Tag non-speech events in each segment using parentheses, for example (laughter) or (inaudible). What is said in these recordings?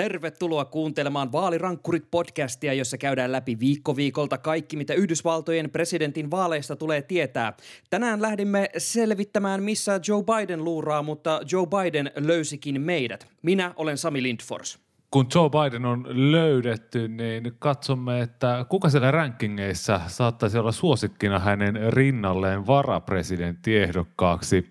Tervetuloa kuuntelemaan Vaalirankkurit podcastia, jossa käydään läpi viikko viikolta kaikki, mitä Yhdysvaltojen presidentin vaaleista tulee tietää. Tänään lähdimme selvittämään, missä Joe Biden luuraa, mutta Joe Biden löysikin meidät. Minä olen Sami Lindfors. Kun Joe Biden on löydetty, niin katsomme, että kuka siellä rankingeissa saattaisi olla suosikkina hänen rinnalleen varapresidenttiehdokkaaksi.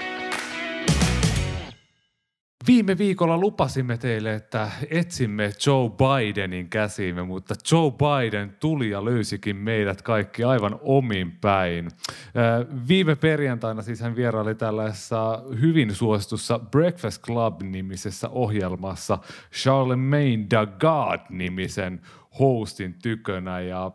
Viime viikolla lupasimme teille, että etsimme Joe Bidenin käsiimme, mutta Joe Biden tuli ja löysikin meidät kaikki aivan omin päin. Viime perjantaina siis hän vieraili tällaisessa hyvin suositussa Breakfast Club-nimisessä ohjelmassa Charlemagne the God-nimisen hostin tykönä ja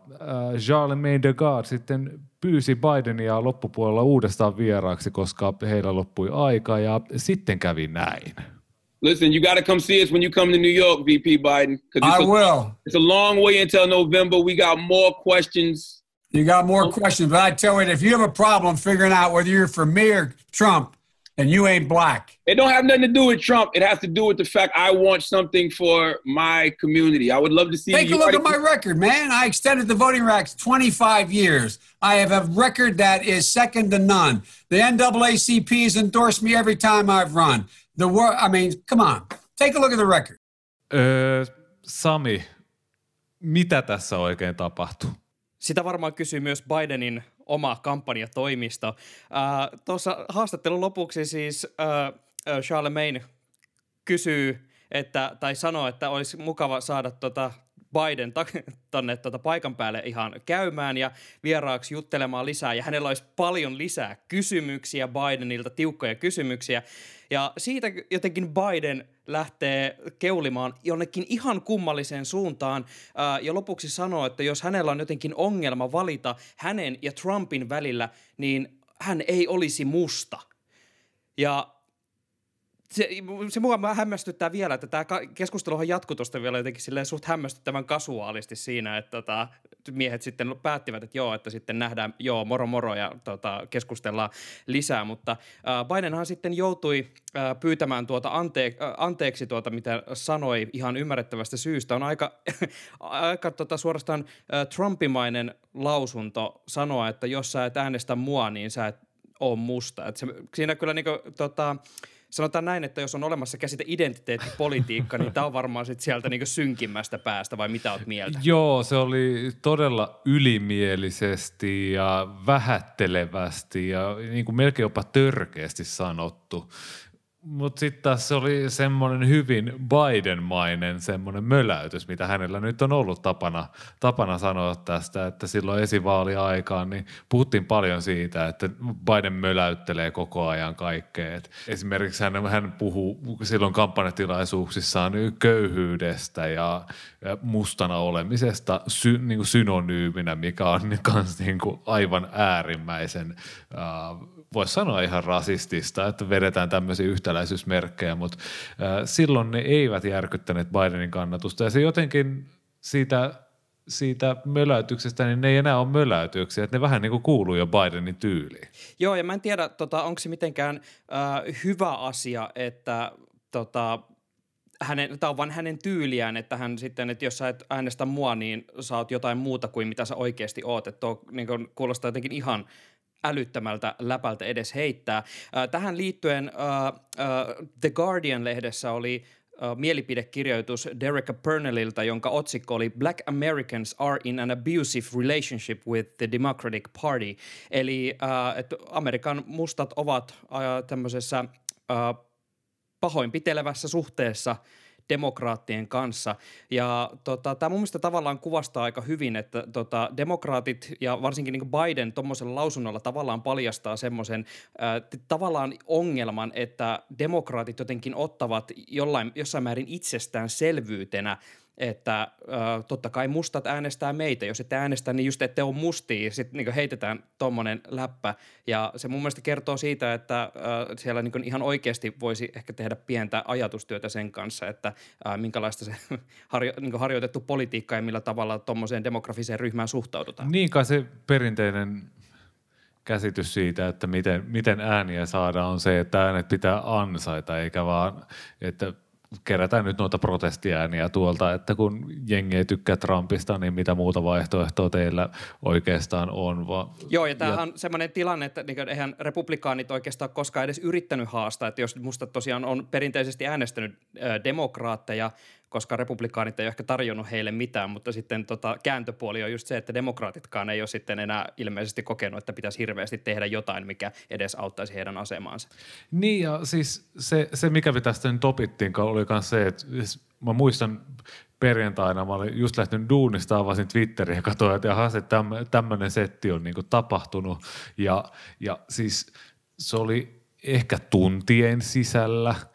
Charlemagne the God sitten pyysi Bidenia loppupuolella uudestaan vieraaksi, koska heillä loppui aika ja sitten kävi näin. Listen, you got to come see us when you come to New York, VP Biden. I a, will. It's a long way until November. We got more questions. You got more questions, but I tell you, if you have a problem figuring out whether you're for me or Trump, and you ain't black, It don't have nothing to do with Trump. It has to do with the fact I want something for my community. I would love to see take a look at my record, man. I extended the voting rights 25 years. I have a record that is second to none. The NAACP has endorsed me every time I've run. The war. I mean, come on, take a look at the record. Öö, Sami, mitä tässä oikein tapahtuu? Sitä varmaan kysyy myös Bidenin oma kampanjatoimisto. Äh, Tuossa haastattelun lopuksi siis äh, äh, Charlemagne kysyy, että, tai sanoo, että olisi mukava saada tota Biden ta- tonne tota paikan päälle ihan käymään ja vieraaksi juttelemaan lisää. Ja hänellä olisi paljon lisää kysymyksiä Bidenilta, tiukkoja kysymyksiä. Ja siitä jotenkin Biden lähtee keulimaan jonnekin ihan kummalliseen suuntaan ää, ja lopuksi sanoo, että jos hänellä on jotenkin ongelma valita hänen ja Trumpin välillä, niin hän ei olisi musta. Ja se, se mua hämmästyttää vielä, että tämä keskusteluhan jatkui tuosta vielä jotenkin silleen suht hämmästyttävän kasuaalisti siinä, että tota, miehet sitten päättivät, että joo, että sitten nähdään, joo, moro moro ja tota, keskustellaan lisää, mutta äh, Bidenhan sitten joutui äh, pyytämään tuota ante- äh, anteeksi tuota, mitä sanoi ihan ymmärrettävästä syystä. On aika, (laughs) aika tota, suorastaan äh, Trumpimainen lausunto sanoa, että jos sä et äänestä mua, niin sä et ole musta. Et se, siinä kyllä niinku, tota, sanotaan näin, että jos on olemassa käsite identiteettipolitiikka, niin tämä on varmaan sit sieltä niinku synkimmästä päästä, vai mitä oot mieltä? Joo, se oli todella ylimielisesti ja vähättelevästi ja niin kuin melkein jopa törkeästi sanottu. Mutta sitten taas se oli semmoinen hyvin Biden-mainen semmoinen möläytys, mitä hänellä nyt on ollut tapana, tapana sanoa tästä, että silloin esivaaliaikaan niin puhuttiin paljon siitä, että Biden möläyttelee koko ajan kaikkea. Et esimerkiksi hän, hän puhuu silloin kampanjatilaisuuksissaan köyhyydestä ja, mustana olemisesta sy, niin kuin synonyyminä, mikä on kans niin kuin aivan äärimmäisen äh, voisi sanoa ihan rasistista, että vedetään tämmöisiä yhtäläisyysmerkkejä, mutta silloin ne eivät järkyttäneet Bidenin kannatusta ja se jotenkin siitä, siitä möläytyksestä, niin ne ei enää ole möläytyksiä, että ne vähän niin kuin kuuluu jo Bidenin tyyliin. Joo, ja mä en tiedä, tota, onko se mitenkään äh, hyvä asia, että tota, hänen, tämä on vain hänen tyyliään, että hän sitten, että jos sä et äänestä mua, niin sä oot jotain muuta kuin mitä sä oikeasti oot. Että tuo niin kuulostaa jotenkin ihan älyttömältä läpältä edes heittää. Äh, tähän liittyen The Guardian-lehdessä oli mielipidekirjoitus Derek Purnellilta, jonka otsikko oli Black Americans are in an abusive relationship with the Democratic Party. Eli että Amerikan mustat ovat tämmöisessä pahoinpitelevässä suhteessa demokraattien kanssa. Ja tota, tämä mun mielestä tavallaan kuvastaa aika hyvin, että tota, demokraatit ja varsinkin niin Biden tuommoisella lausunnolla tavallaan paljastaa semmoisen äh, tavallaan ongelman, että demokraatit jotenkin ottavat jollain, jossain määrin itsestäänselvyytenä että äh, totta kai mustat äänestää meitä. Jos ette äänestä, niin just ette ole mustia. Sitten niin heitetään tuommoinen läppä. Ja se mun mielestä kertoo siitä, että äh, siellä niin ihan oikeasti voisi ehkä tehdä pientä ajatustyötä sen kanssa, että äh, minkälaista se (laughs) harjo, niin harjoitettu politiikka ja millä tavalla tuommoiseen demografiseen ryhmään suhtaudutaan. Niin kai se perinteinen käsitys siitä, että miten, miten ääniä saadaan on se, että äänet pitää ansaita, eikä vaan, että kerätään nyt noita protestiääniä tuolta, että kun jengi ei tykkää Trumpista, niin mitä muuta vaihtoehtoa teillä oikeastaan on? Va- Joo, ja tämähän on semmoinen tilanne, että niin eihän republikaanit oikeastaan koskaan edes yrittänyt haastaa, että jos musta tosiaan on perinteisesti äänestänyt äh, demokraatteja, koska republikaanit ei ehkä tarjonnut heille mitään, mutta sitten tota, kääntöpuoli on just se, että demokraatitkaan ei ole sitten enää ilmeisesti kokenut, että pitäisi hirveästi tehdä jotain, mikä edes auttaisi heidän asemaansa. Niin ja siis se, se mikä me tästä nyt opittiin, oli myös se, että siis mä muistan perjantaina, mä olin just lähtenyt duunista, avasin Twitteriä ja katsoin, että jahas, että tämmöinen setti on niinku tapahtunut ja, ja siis se oli ehkä tuntien sisällä –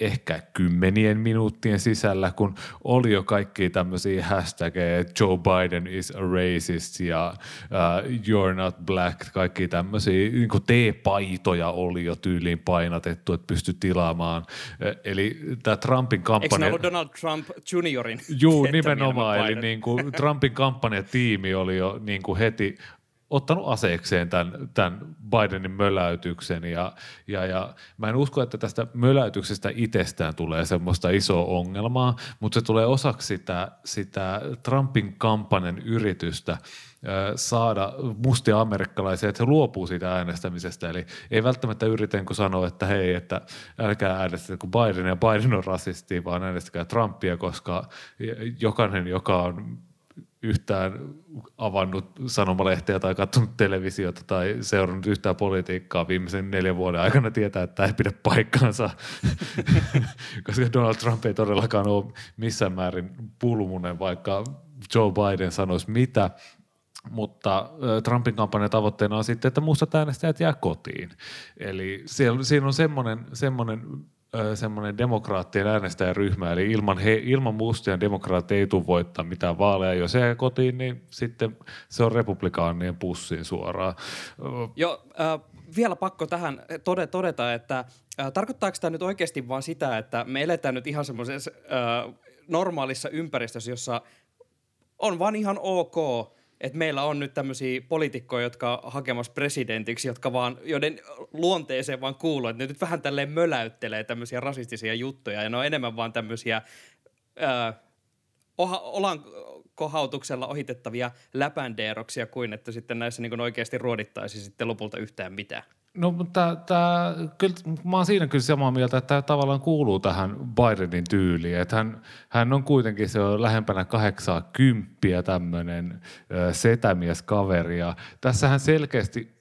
ehkä kymmenien minuuttien sisällä, kun oli jo kaikki tämmöisiä hashtageja, Joe Biden is a racist ja uh, you're not black, kaikki tämmöisiä niin T-paitoja oli jo tyyliin painatettu, että pysty tilaamaan. Eli tämä Trumpin kampanja... Eikö ollut Donald Trump juniorin? Juu, nimenomaan. Eli niin kuin Trumpin kampanjatiimi oli jo niin kuin heti ottanut aseekseen tämän, tämän Bidenin möläytyksen ja, ja, ja mä en usko, että tästä möläytyksestä itsestään tulee semmoista isoa ongelmaa, mutta se tulee osaksi sitä, sitä Trumpin kampanjan yritystä saada mustia amerikkalaisia, että he luopuu siitä äänestämisestä. Eli ei välttämättä yritä kun sanoa, että hei, että älkää äänestä kuin Biden ja Biden on rasisti, vaan äänestäkää Trumpia, koska jokainen, joka on yhtään avannut sanomalehteä tai katsonut televisiota tai seurannut yhtään politiikkaa viimeisen neljän vuoden aikana tietää, että tämä ei pidä paikkaansa, (laughs) koska Donald Trump ei todellakaan ole missään määrin pulmunen, vaikka Joe Biden sanoisi mitä, mutta Trumpin kampanjan tavoitteena on sitten, että mustat äänestäjät jää kotiin. Eli siellä, siinä on semmoinen, semmoinen semmoinen demokraattien äänestäjäryhmä, eli ilman, he, ilman mustia demokraatti ei tule voittaa mitään vaaleja. Jos se kotiin, niin sitten se on republikaanien pussiin suoraan. Joo, äh, vielä pakko tähän todeta, että äh, tarkoittaako tämä nyt oikeasti vaan sitä, että me eletään nyt ihan semmoisessa äh, normaalissa ympäristössä, jossa on vaan ihan ok että meillä on nyt tämmöisiä poliitikkoja, jotka hakemassa presidentiksi, jotka vaan, joiden luonteeseen vaan kuuluu, että ne nyt vähän tälleen möläyttelee tämmöisiä rasistisia juttuja, ja ne on enemmän vaan tämmöisiä oha, olan kohautuksella ohitettavia läpändeeroksia kuin että sitten näissä niin oikeasti ruodittaisi sitten lopulta yhtään mitään. No, mutta tämä, kyllä, mä oon siinä kyllä samaa mieltä, että tämä tavallaan kuuluu tähän Bidenin tyyliin. Että hän, hän on kuitenkin se on lähempänä kahdeksaa kymppiä tämmöinen setämieskaveri. Ja tässähän selkeästi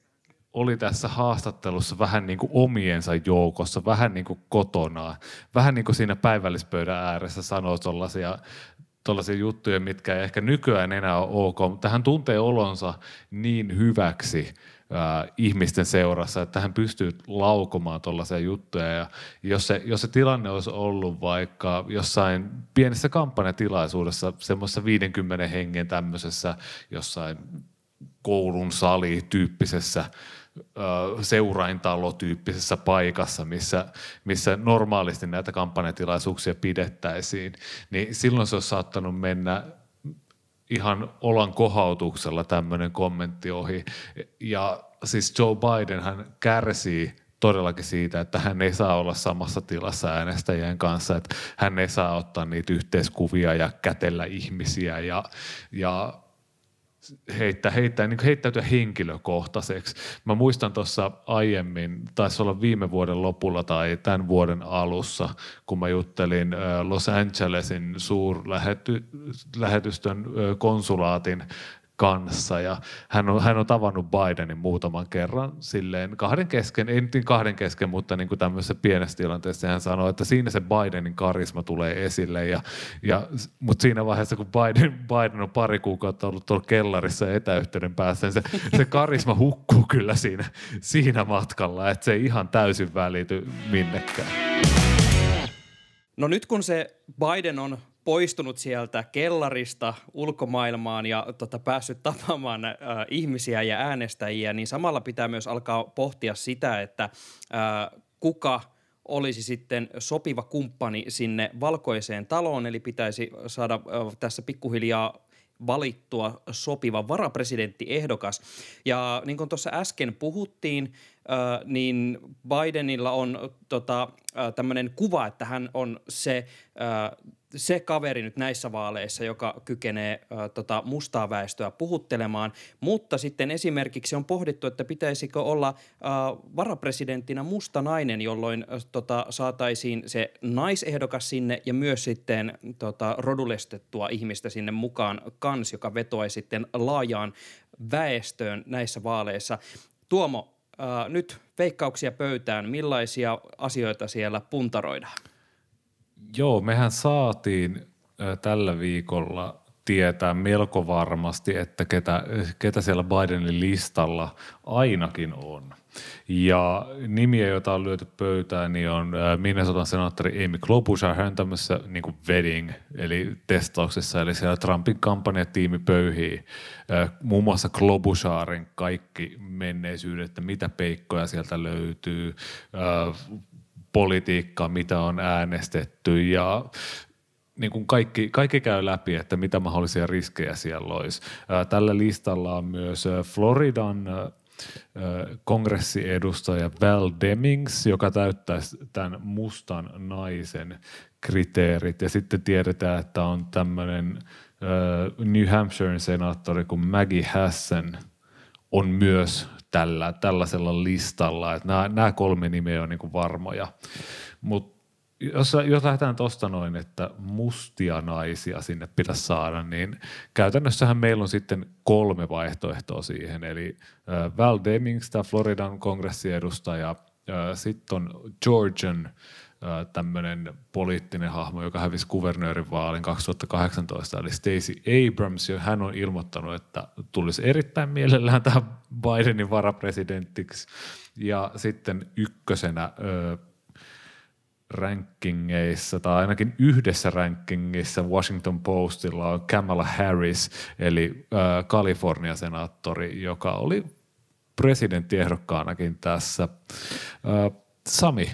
oli tässä haastattelussa vähän niin kuin omiensa joukossa, vähän niin kuin kotona, vähän niin kuin siinä päivällispöydän ääressä sanoo tuollaisia tuollaisia juttuja, mitkä ei ehkä nykyään enää ole ok, mutta hän tuntee olonsa niin hyväksi, ihmisten seurassa, että hän pystyy laukomaan tuollaisia juttuja. Ja jos se, jos se tilanne olisi ollut vaikka jossain pienessä kampanjatilaisuudessa, semmoisessa 50 hengen tämmöisessä jossain koulun sali-tyyppisessä seuraintalotyyppisessä paikassa, missä, missä normaalisti näitä kampanjatilaisuuksia pidettäisiin, niin silloin se olisi saattanut mennä ihan olan kohautuksella tämmöinen kommentti ohi. Ja siis Joe Biden hän kärsii todellakin siitä, että hän ei saa olla samassa tilassa äänestäjien kanssa, että hän ei saa ottaa niitä yhteiskuvia ja kätellä ihmisiä ja, ja heittää, heittää, niin heittäytyä henkilökohtaiseksi. Mä muistan tuossa aiemmin, taisi olla viime vuoden lopulla tai tämän vuoden alussa, kun mä juttelin Los Angelesin suurlähetystön konsulaatin kanssa. Ja hän on, hän on tavannut Bidenin muutaman kerran silleen kahden kesken, ei nyt niin kahden kesken, mutta niin kuin tämmöisessä pienessä tilanteessa. Hän sanoi, että siinä se Bidenin karisma tulee esille. Ja, ja mutta siinä vaiheessa kun Biden, Biden on pari kuukautta ollut tuolla kellarissa etäyhteyden päässä, niin se, se karisma hukkuu kyllä siinä, siinä matkalla, että se ei ihan täysin välity minnekään. No nyt kun se Biden on poistunut sieltä kellarista ulkomaailmaan ja tota, päässyt tapaamaan äh, ihmisiä ja äänestäjiä, niin samalla pitää myös alkaa pohtia sitä, että äh, kuka olisi sitten sopiva kumppani sinne valkoiseen taloon, eli pitäisi saada äh, tässä pikkuhiljaa valittua sopiva varapresidenttiehdokas. Ja niin kuin tuossa äsken puhuttiin, äh, niin Bidenilla on tota, äh, tämmöinen kuva, että hän on se se kaveri nyt näissä vaaleissa, joka kykenee äh, tota, mustaa väestöä puhuttelemaan, mutta sitten esimerkiksi on pohdittu, että pitäisikö olla äh, varapresidenttinä musta nainen, jolloin äh, tota, saataisiin se naisehdokas sinne ja myös sitten tota, rodulestettua ihmistä sinne mukaan kans, joka vetoaisi sitten laajaan väestöön näissä vaaleissa. Tuomo, äh, nyt veikkauksia pöytään, millaisia asioita siellä puntaroidaan? Joo, mehän saatiin tällä viikolla tietää melko varmasti, että ketä, ketä siellä Bidenin listalla ainakin on. Ja nimiä, joita on lyöty pöytään, niin on Minnesotan senaattori Amy Klobuchar, hän tämmöisessä niin kuin wedding, eli testauksessa, eli siellä Trumpin kampanjatiimi pöyhii muun muassa Klobucharin kaikki menneisyydet, että mitä peikkoja sieltä löytyy, politiikkaa, mitä on äänestetty ja niin kuin kaikki, kaikki käy läpi, että mitä mahdollisia riskejä siellä olisi. Tällä listalla on myös Floridan kongressiedustaja Val Demings, joka täyttäisi tämän mustan naisen kriteerit. Ja sitten tiedetään, että on tämmöinen New Hampshiren senaattori kuin Maggie Hassan on myös tällä, tällaisella listalla. Että nämä, nämä kolme nimeä on niin kuin varmoja. Mutta jos, jos lähdetään tuosta noin, että mustia naisia sinne pitäisi saada, niin käytännössähän meillä on sitten kolme vaihtoehtoa siihen. Eli Val Demings, tämä Floridan kongressiedustaja, sitten on Georgian tämmöinen poliittinen hahmo, joka hävisi kuvernöörin vaalin 2018, eli Stacey Abrams, ja hän on ilmoittanut, että tulisi erittäin mielellään tähän Bidenin varapresidentiksi. Ja sitten ykkösenä ö, rankingeissa, tai ainakin yhdessä rankingissa Washington Postilla on Kamala Harris, eli ö, Kalifornia-senaattori, joka oli presidenttiehdokkaanakin tässä. Ö, Sami,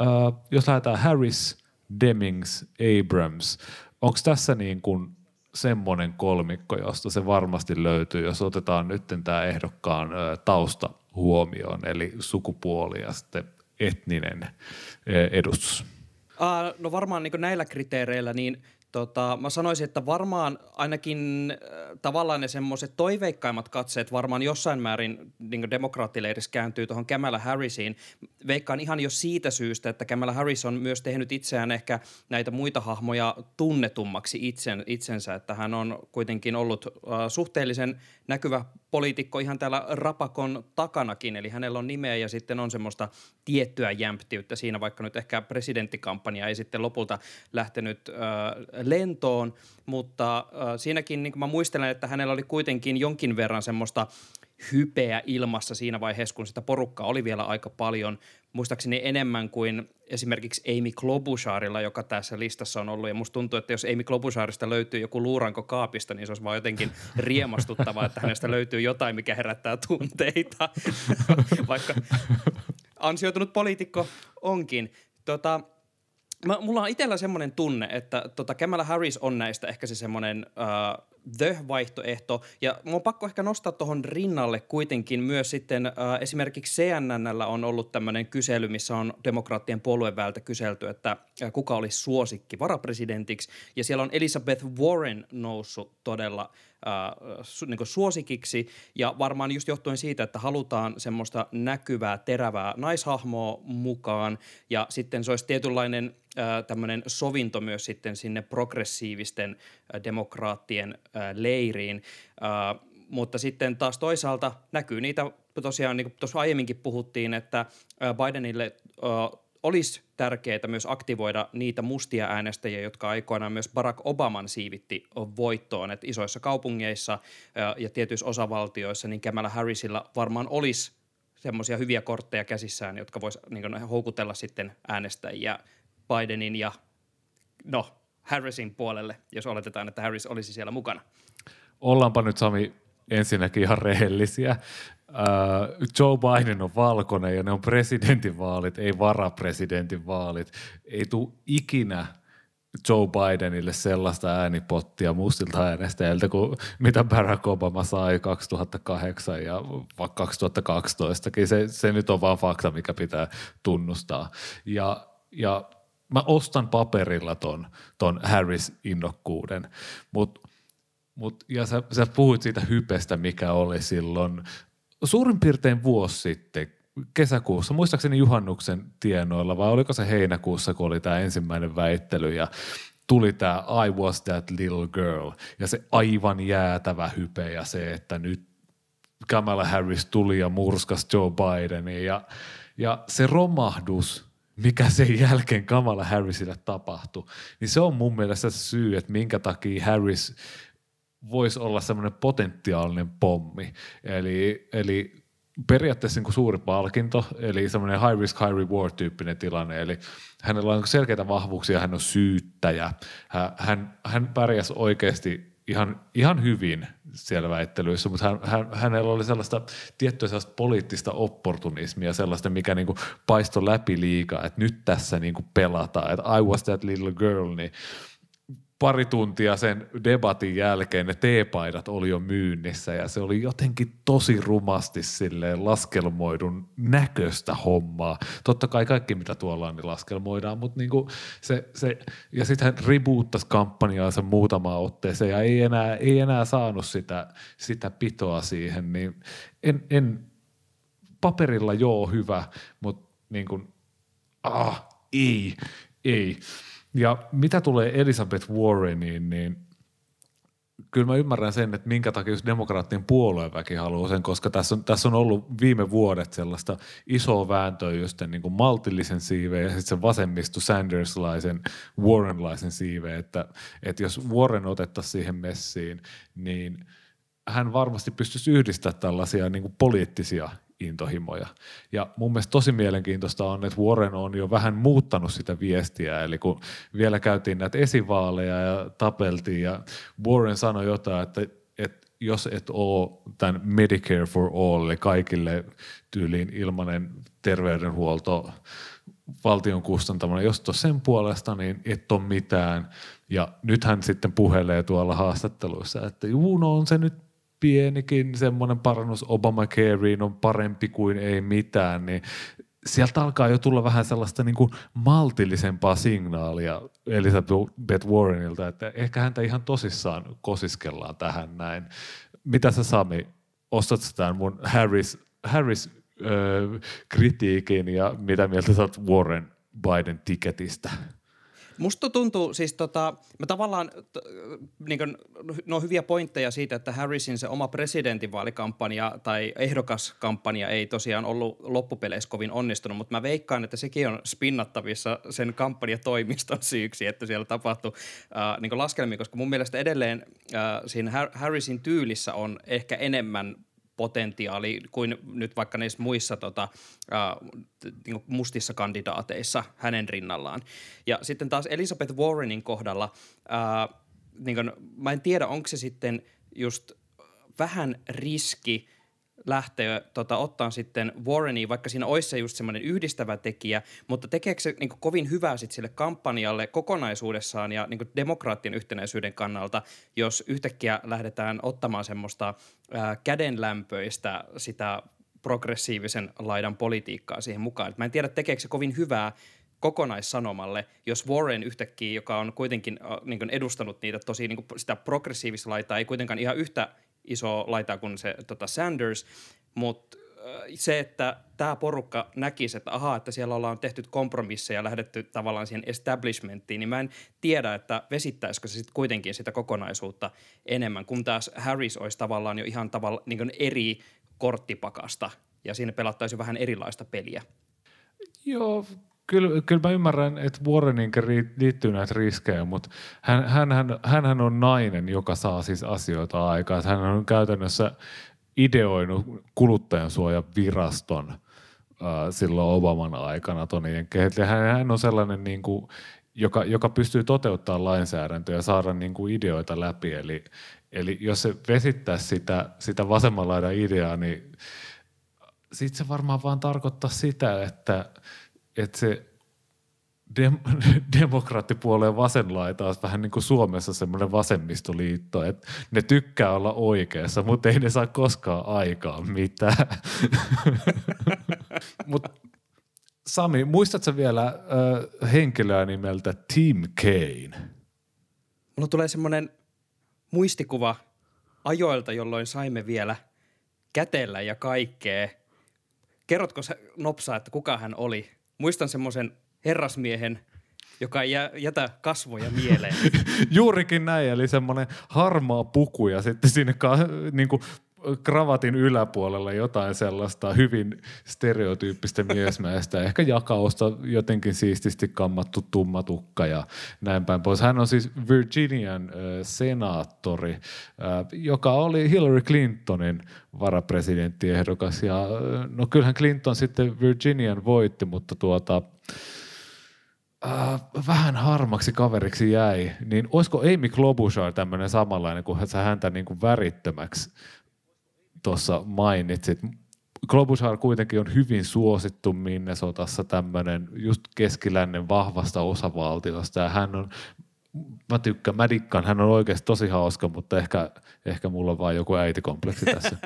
Uh, jos lähdetään Harris, Demings, Abrams, onko tässä niin kuin semmoinen kolmikko, josta se varmasti löytyy, jos otetaan nyt tämä ehdokkaan uh, tausta huomioon, eli sukupuoli ja sitten etninen edustus? Uh, no varmaan niin näillä kriteereillä, niin Tota, mä sanoisin, että varmaan ainakin äh, tavallaan ne semmoiset toiveikkaimmat katseet varmaan jossain määrin niin demokraattileirissä kääntyy tuohon Kamala Harrisiin. Veikkaan ihan jo siitä syystä, että Kamala Harris on myös tehnyt itseään ehkä näitä muita hahmoja tunnetummaksi itsen, itsensä, että hän on kuitenkin ollut äh, suhteellisen näkyvä poliitikko ihan täällä rapakon takanakin, eli hänellä on nimeä ja sitten on semmoista tiettyä jämptiyttä siinä, vaikka nyt ehkä presidenttikampanja ei sitten lopulta lähtenyt äh, lentoon, mutta äh, siinäkin niin mä muistelen, että hänellä oli kuitenkin jonkin verran semmoista hypeä ilmassa siinä vaiheessa, kun sitä porukkaa oli vielä aika paljon, muistaakseni enemmän kuin esimerkiksi Amy Klobucharilla, joka tässä listassa on ollut. Ja musta tuntuu, että jos Amy Klobucharista löytyy joku luuranko kaapista, niin se olisi vaan jotenkin (laughs) riemastuttavaa, että hänestä löytyy jotain, mikä herättää tunteita, (laughs) vaikka ansioitunut poliitikko onkin. Tota, Mä, mulla on itsellä semmoinen tunne, että tota Kamala Harris on näistä ehkä se semmoinen uh, the-vaihtoehto. Ja mun on pakko ehkä nostaa tuohon rinnalle kuitenkin myös sitten uh, esimerkiksi CNNllä on ollut tämmöinen kysely, missä on demokraattien puolueväältä kyselty, että uh, kuka olisi suosikki varapresidentiksi. Ja siellä on Elizabeth Warren noussut todella äh, su, niin suosikiksi ja varmaan just johtuen siitä, että halutaan semmoista näkyvää, terävää naishahmoa mukaan ja sitten se olisi tietynlainen tämmöinen sovinto myös sitten sinne progressiivisten demokraattien leiriin. Mutta sitten taas toisaalta näkyy niitä, tosiaan niin kuin tuossa aiemminkin puhuttiin, että Bidenille olisi tärkeää myös aktivoida niitä mustia äänestäjiä, jotka aikoinaan myös Barack Obaman siivitti voittoon. Että isoissa kaupungeissa ja tietyissä osavaltioissa niin Kamala Harrisilla varmaan olisi semmoisia hyviä kortteja käsissään, jotka voisi niin houkutella sitten äänestäjiä Bidenin ja no, Harrisin puolelle, jos oletetaan, että Harris olisi siellä mukana? Ollaanpa nyt Sami ensinnäkin ihan rehellisiä. Uh, Joe Biden on valkoinen ja ne on presidentinvaalit, ei varapresidentinvaalit. Ei tule ikinä Joe Bidenille sellaista äänipottia mustilta äänestäjiltä kuin mitä Barack Obama sai 2008 ja vaikka 2012. Se, se nyt on vaan fakta, mikä pitää tunnustaa. Ja, ja mä ostan paperilla ton, ton Harris-innokkuuden, mutta mut, ja sä, sä puhuit siitä hypestä, mikä oli silloin suurin piirtein vuosi sitten, kesäkuussa, muistaakseni juhannuksen tienoilla, vai oliko se heinäkuussa, kun oli tämä ensimmäinen väittely ja tuli tämä I was that little girl ja se aivan jäätävä hype ja se, että nyt Kamala Harris tuli ja murskas Joe Bidenin ja, ja se romahdus, mikä sen jälkeen Kamala Harrisille tapahtui, niin se on mun mielestä se syy, että minkä takia Harris voisi olla semmoinen potentiaalinen pommi. Eli, eli periaatteessa niin suuri palkinto, eli semmoinen high risk, high reward tyyppinen tilanne, eli hänellä on selkeitä vahvuuksia, hän on syyttäjä, hän, hän, pärjäsi oikeasti ihan, ihan hyvin siellä väittelyissä, mutta hän, hän, hänellä oli sellaista tiettyä sellaista poliittista opportunismia, sellaista, mikä niin paistoi läpi liikaa, että nyt tässä niin pelataan, että I was that little girl, niin pari tuntia sen debatin jälkeen ne teepaidat oli jo myynnissä ja se oli jotenkin tosi rumasti silleen laskelmoidun näköistä hommaa. Totta kai kaikki mitä tuolla on, niin laskelmoidaan, mutta niinku se, se, ja sitten hän reboottasi kampanjaansa muutamaa otteeseen ja ei enää, ei enää saanut sitä, sitä pitoa siihen, niin en, en paperilla joo hyvä, mutta niin kuin, ah, ei, ei. Ja mitä tulee Elizabeth Warreniin, niin kyllä mä ymmärrän sen, että minkä takia just demokraattien puolueväki haluaa sen, koska tässä on, tässä on ollut viime vuodet sellaista isoa vääntöä just niin kuin maltillisen siiveen ja sitten sen vasemmisto Sanderslaisen, Warrenlaisen siiveen, että, että jos Warren otettaisiin siihen messiin, niin hän varmasti pystyisi yhdistämään tällaisia niin kuin poliittisia intohimoja. Ja mun mielestä tosi mielenkiintoista on, että Warren on jo vähän muuttanut sitä viestiä, eli kun vielä käytiin näitä esivaaleja ja tapeltiin ja Warren sanoi jotain, että, että jos et ole tämän Medicare for all, eli kaikille tyyliin ilmainen terveydenhuolto, valtion kustantamana, jos et sen puolesta, niin et ole mitään. Ja nyt hän sitten puhelee tuolla haastatteluissa, että juu, no on se nyt pienikin semmoinen parannus Obamacareen on parempi kuin ei mitään, niin sieltä alkaa jo tulla vähän sellaista niin kuin maltillisempaa signaalia Elizabeth Warrenilta, että ehkä häntä ihan tosissaan kosiskellaan tähän näin. Mitä sä Sami, ostat tämän mun Harris, Harris öö, kritiikin ja mitä mieltä sä oot Warren Biden tiketistä? Musta tuntuu siis tota, mä tavallaan, t, niin kuin, no hyviä pointteja siitä, että Harrisin se oma presidentinvaalikampanja tai ehdokaskampanja ei tosiaan ollut loppupeleissä kovin onnistunut, mutta mä veikkaan, että sekin on spinnattavissa sen kampanjatoimiston syyksi, että siellä tapahtui äh, niin laskelmia, koska mun mielestä edelleen äh, siinä Harrisin tyylissä on ehkä enemmän potentiaali kuin nyt vaikka niissä muissa tota, äh, mustissa kandidaateissa hänen rinnallaan. Ja sitten taas Elizabeth Warrenin kohdalla, äh, niin kuin, mä en tiedä, onko se sitten just vähän riski – lähteä tota, ottaa sitten Warrenia, vaikka siinä olisi se just semmoinen yhdistävä tekijä, mutta tekeekö se niin kuin, kovin hyvää sitten sille kampanjalle kokonaisuudessaan ja niin kuin, demokraattien yhtenäisyyden kannalta, jos yhtäkkiä lähdetään ottamaan semmoista ää, kädenlämpöistä sitä progressiivisen laidan politiikkaa siihen mukaan. Et mä en tiedä, tekeekö se kovin hyvää kokonaissanomalle, jos Warren yhtäkkiä, joka on kuitenkin äh, niin edustanut niitä tosi niin sitä progressiivista laitaa, ei kuitenkaan ihan yhtä iso laita kuin se tota Sanders, mutta se, että tämä porukka näkisi, että ahaa, että siellä ollaan tehty kompromisseja ja lähdetty tavallaan siihen establishmenttiin, niin mä en tiedä, että vesittäisikö se sitten kuitenkin sitä kokonaisuutta enemmän, kun taas Harris olisi tavallaan jo ihan tavalla niin eri korttipakasta ja siinä pelattaisi vähän erilaista peliä. Joo, kyllä, kyllä mä ymmärrän, että Warrenin liittyy näitä riskejä, mutta hän, hän, hän, hän on nainen, joka saa siis asioita aikaan. Hän on käytännössä ideoinut kuluttajansuojaviraston äh, silloin Obaman aikana Toni Hän, hän on sellainen niin kuin joka, joka pystyy toteuttamaan lainsäädäntöä ja saada niin kuin ideoita läpi. Eli, eli jos se vesittää sitä, sitä vasemman laidan ideaa, niin sitten se varmaan vaan tarkoittaa sitä, että, että se dem, (laughs) demokraattipuoleen vasen laita olisi vähän niin kuin Suomessa semmoinen vasemmistoliitto, että ne tykkää olla oikeassa, mutta ei ne saa koskaan aikaa mitään. (laughs) Mut Sami, muistatko vielä äh, henkilöä nimeltä Tim Kane? Mulla tulee semmoinen muistikuva ajoilta, jolloin saimme vielä kätellä ja kaikkea. Kerrotko sä nopsaa, että kuka hän oli? Muistan semmoisen herrasmiehen, joka ei jätä kasvoja mieleen. (laughs) Juurikin näin, eli semmoinen harmaa puku ja sitten sinne ka, niin kuin kravatin yläpuolella jotain sellaista hyvin stereotyyppistä miesmäistä, ehkä jakausta jotenkin siististi kammattu tumma tukka ja näin päin pois. Hän on siis Virginian äh, senaattori, äh, joka oli Hillary Clintonin varapresidenttiehdokas. Ja no kyllähän Clinton sitten Virginian voitti, mutta tuota, äh, vähän harmaksi kaveriksi jäi, niin olisiko Amy Klobuchar tämmöinen samanlainen, kun häntä niin kuin värittömäksi tuossa mainitsit. Klobuchar kuitenkin on hyvin suosittu Minnesotassa tämmöinen just keskilännen vahvasta osavaltiosta ja hän on mä tykkään, mä dikkaan, hän on oikeasti tosi hauska, mutta ehkä, ehkä mulla on vain joku äitikompleksi tässä.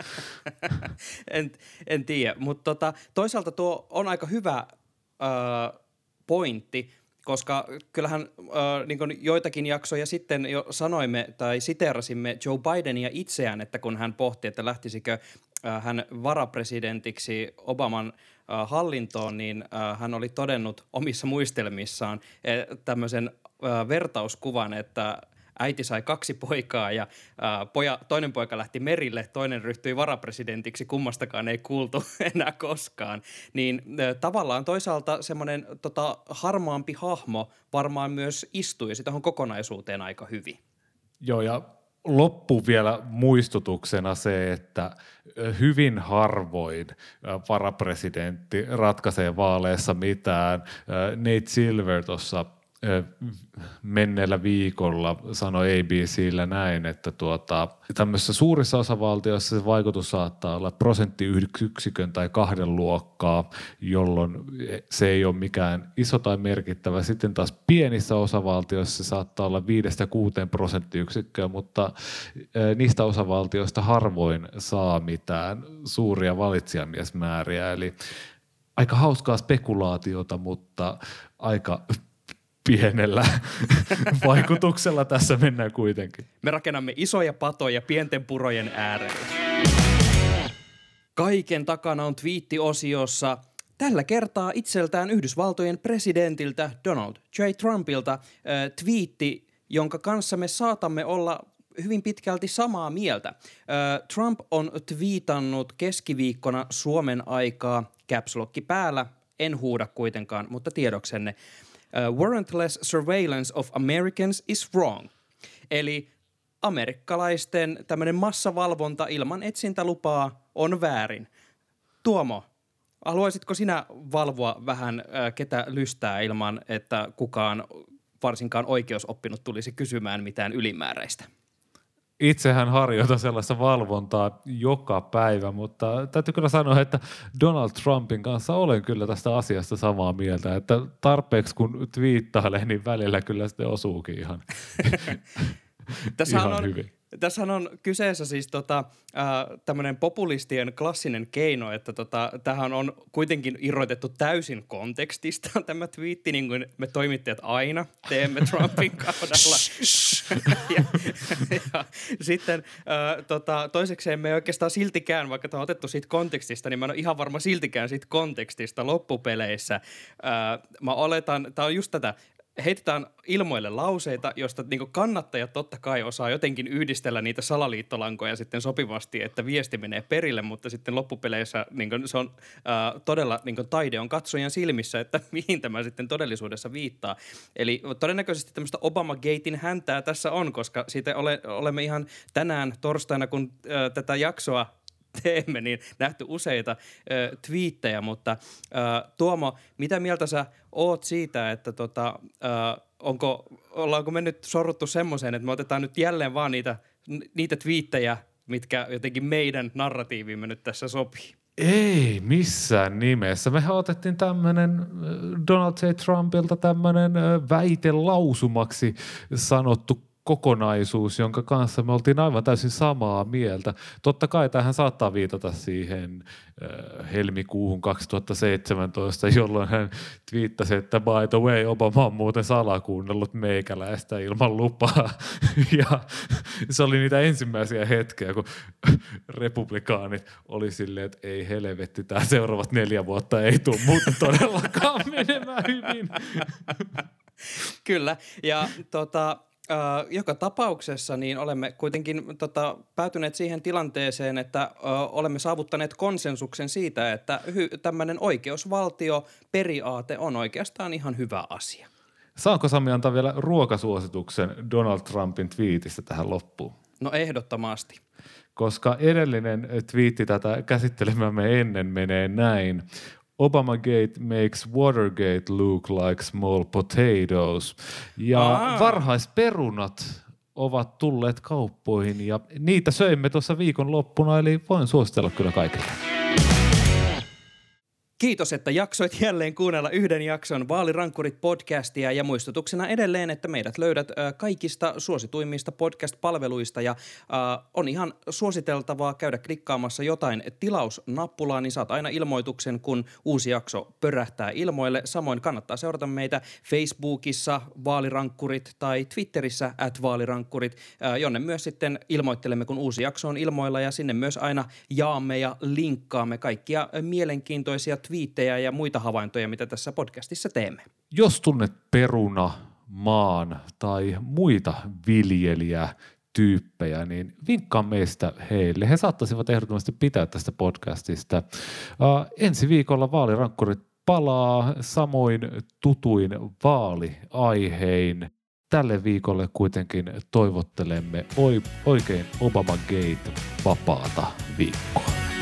(laughs) en, en tiedä, mutta tota, toisaalta tuo on aika hyvä äh, pointti, koska kyllähän äh, niin joitakin jaksoja sitten jo sanoimme tai siterasimme Joe Bidenia itseään, että kun hän pohti, että lähtisikö äh, hän varapresidentiksi Obaman äh, hallintoon, niin äh, hän oli todennut omissa muistelmissaan äh, tämmöisen äh, vertauskuvan, että äiti sai kaksi poikaa ja ää, poja, toinen poika lähti merille, toinen ryhtyi varapresidentiksi, kummastakaan ei kuultu (laughs) enää koskaan. Niin ää, tavallaan toisaalta semmoinen tota, harmaampi hahmo varmaan myös istui tuohon kokonaisuuteen aika hyvin. Joo, ja loppu vielä muistutuksena se, että hyvin harvoin varapresidentti ratkaisee vaaleissa mitään. Nate Silver tuossa menneellä viikolla sanoi ABCllä näin, että tuota, tämmöisissä suurissa osavaltioissa se vaikutus saattaa olla prosenttiyksikön tai kahden luokkaa, jolloin se ei ole mikään iso tai merkittävä. Sitten taas pienissä osavaltioissa se saattaa olla 5-6 prosenttiyksikköä, mutta niistä osavaltioista harvoin saa mitään suuria valitsijamiesmääriä. Eli aika hauskaa spekulaatiota, mutta aika pienellä (laughs) vaikutuksella tässä mennään kuitenkin. Me rakennamme isoja patoja pienten purojen äärellä. Kaiken takana on twiittiosiossa tällä kertaa itseltään Yhdysvaltojen presidentiltä Donald J. Trumpilta äh, twiitti, jonka kanssa me saatamme olla hyvin pitkälti samaa mieltä. Äh, Trump on twiitannut keskiviikkona Suomen aikaa caps päällä. En huuda kuitenkaan, mutta tiedoksenne uh, warrantless surveillance of Americans is wrong. Eli amerikkalaisten tämmöinen massavalvonta ilman etsintälupaa on väärin. Tuomo, haluaisitko sinä valvoa vähän äh, ketä lystää ilman, että kukaan varsinkaan oikeusoppinut tulisi kysymään mitään ylimääräistä? Itsehän harjoitan sellaista valvontaa joka päivä, mutta täytyy kyllä sanoa, että Donald Trumpin kanssa olen kyllä tästä asiasta samaa mieltä, että tarpeeksi kun twiittailee, niin välillä kyllä sitten osuukin ihan, (laughs) ihan on, hyvin. Tässä on kyseessä siis tota, äh, tämmöinen populistien klassinen keino, että tota, tähän on kuitenkin irrotettu täysin kontekstista (laughs) tämä twiitti, niin kuin me toimittajat aina teemme (laughs) Trumpin kaudella. (laughs) ja, ja, sitten äh, tota, toisekseen me ei oikeastaan siltikään, vaikka tämä on otettu siitä kontekstista, niin mä en ole ihan varma siltikään siitä kontekstista loppupeleissä. Äh, mä oletan, tämä on just tätä, heitetään ilmoille lauseita, joista niin kannattajat totta kai osaa jotenkin yhdistellä niitä salaliittolankoja sitten sopivasti, että viesti menee perille, mutta sitten loppupeleissä niin se on äh, todella niin taide on katsojan silmissä, että (laughs) mihin tämä sitten todellisuudessa viittaa. Eli todennäköisesti tämmöistä Obama-gatein häntää tässä on, koska siitä ole, olemme ihan tänään torstaina, kun äh, tätä jaksoa teemme, niin nähty useita ö, twiittejä, mutta ö, Tuomo, mitä mieltä sä oot siitä, että tota, ö, onko, ollaanko me nyt sorruttu semmoiseen, että me otetaan nyt jälleen vaan niitä, niitä twiittejä, mitkä jotenkin meidän narratiivimme nyt tässä sopii? Ei missään nimessä. Mehän otettiin tämmöinen Donald J. Trumpilta tämmöinen äh, väitelausumaksi sanottu kokonaisuus, jonka kanssa me oltiin aivan täysin samaa mieltä. Totta kai tähän saattaa viitata siihen äh, helmikuuhun 2017, jolloin hän twiittasi, että by the way, Obama on muuten salakuunnellut meikäläistä ilman lupaa. (laughs) ja se oli niitä ensimmäisiä hetkiä, kun republikaanit oli silleen, että ei helvetti, tämä seuraavat neljä vuotta ei tule muuten todellakaan menemään hyvin. (laughs) Kyllä, ja tota, Joka tapauksessa niin olemme kuitenkin tota, päätyneet siihen tilanteeseen, että uh, olemme saavuttaneet konsensuksen siitä, että hy- tämmöinen oikeusvaltioperiaate on oikeastaan ihan hyvä asia. Saanko Sami antaa vielä ruokasuosituksen Donald Trumpin twiitistä tähän loppuun? No ehdottomasti. Koska edellinen twiitti tätä käsittelemämme ennen menee näin. Obamagate makes Watergate look like small potatoes. Ja Aa. varhaisperunat ovat tulleet kauppoihin ja niitä söimme tuossa viikon loppuna, eli voin suositella kyllä kaikille. Kiitos, että jaksoit jälleen kuunnella yhden jakson Vaalirankkurit podcastia ja muistutuksena edelleen, että meidät löydät kaikista suosituimmista podcast-palveluista ja äh, on ihan suositeltavaa käydä klikkaamassa jotain tilausnappulaa, niin saat aina ilmoituksen, kun uusi jakso pörähtää ilmoille. Samoin kannattaa seurata meitä Facebookissa Vaalirankkurit tai Twitterissä at Vaalirankkurit, äh, jonne myös sitten ilmoittelemme, kun uusi jakso on ilmoilla ja sinne myös aina jaamme ja linkkaamme kaikkia mielenkiintoisia twiittejä ja muita havaintoja, mitä tässä podcastissa teemme. Jos tunnet peruna, maan tai muita viljelijä tyyppejä, niin vinkkaa meistä heille. He saattaisivat ehdottomasti pitää tästä podcastista. Uh, ensi viikolla vaalirankkurit palaa samoin tutuin vaaliaihein. Tälle viikolle kuitenkin toivottelemme oikein Obama Gate vapaata viikkoa.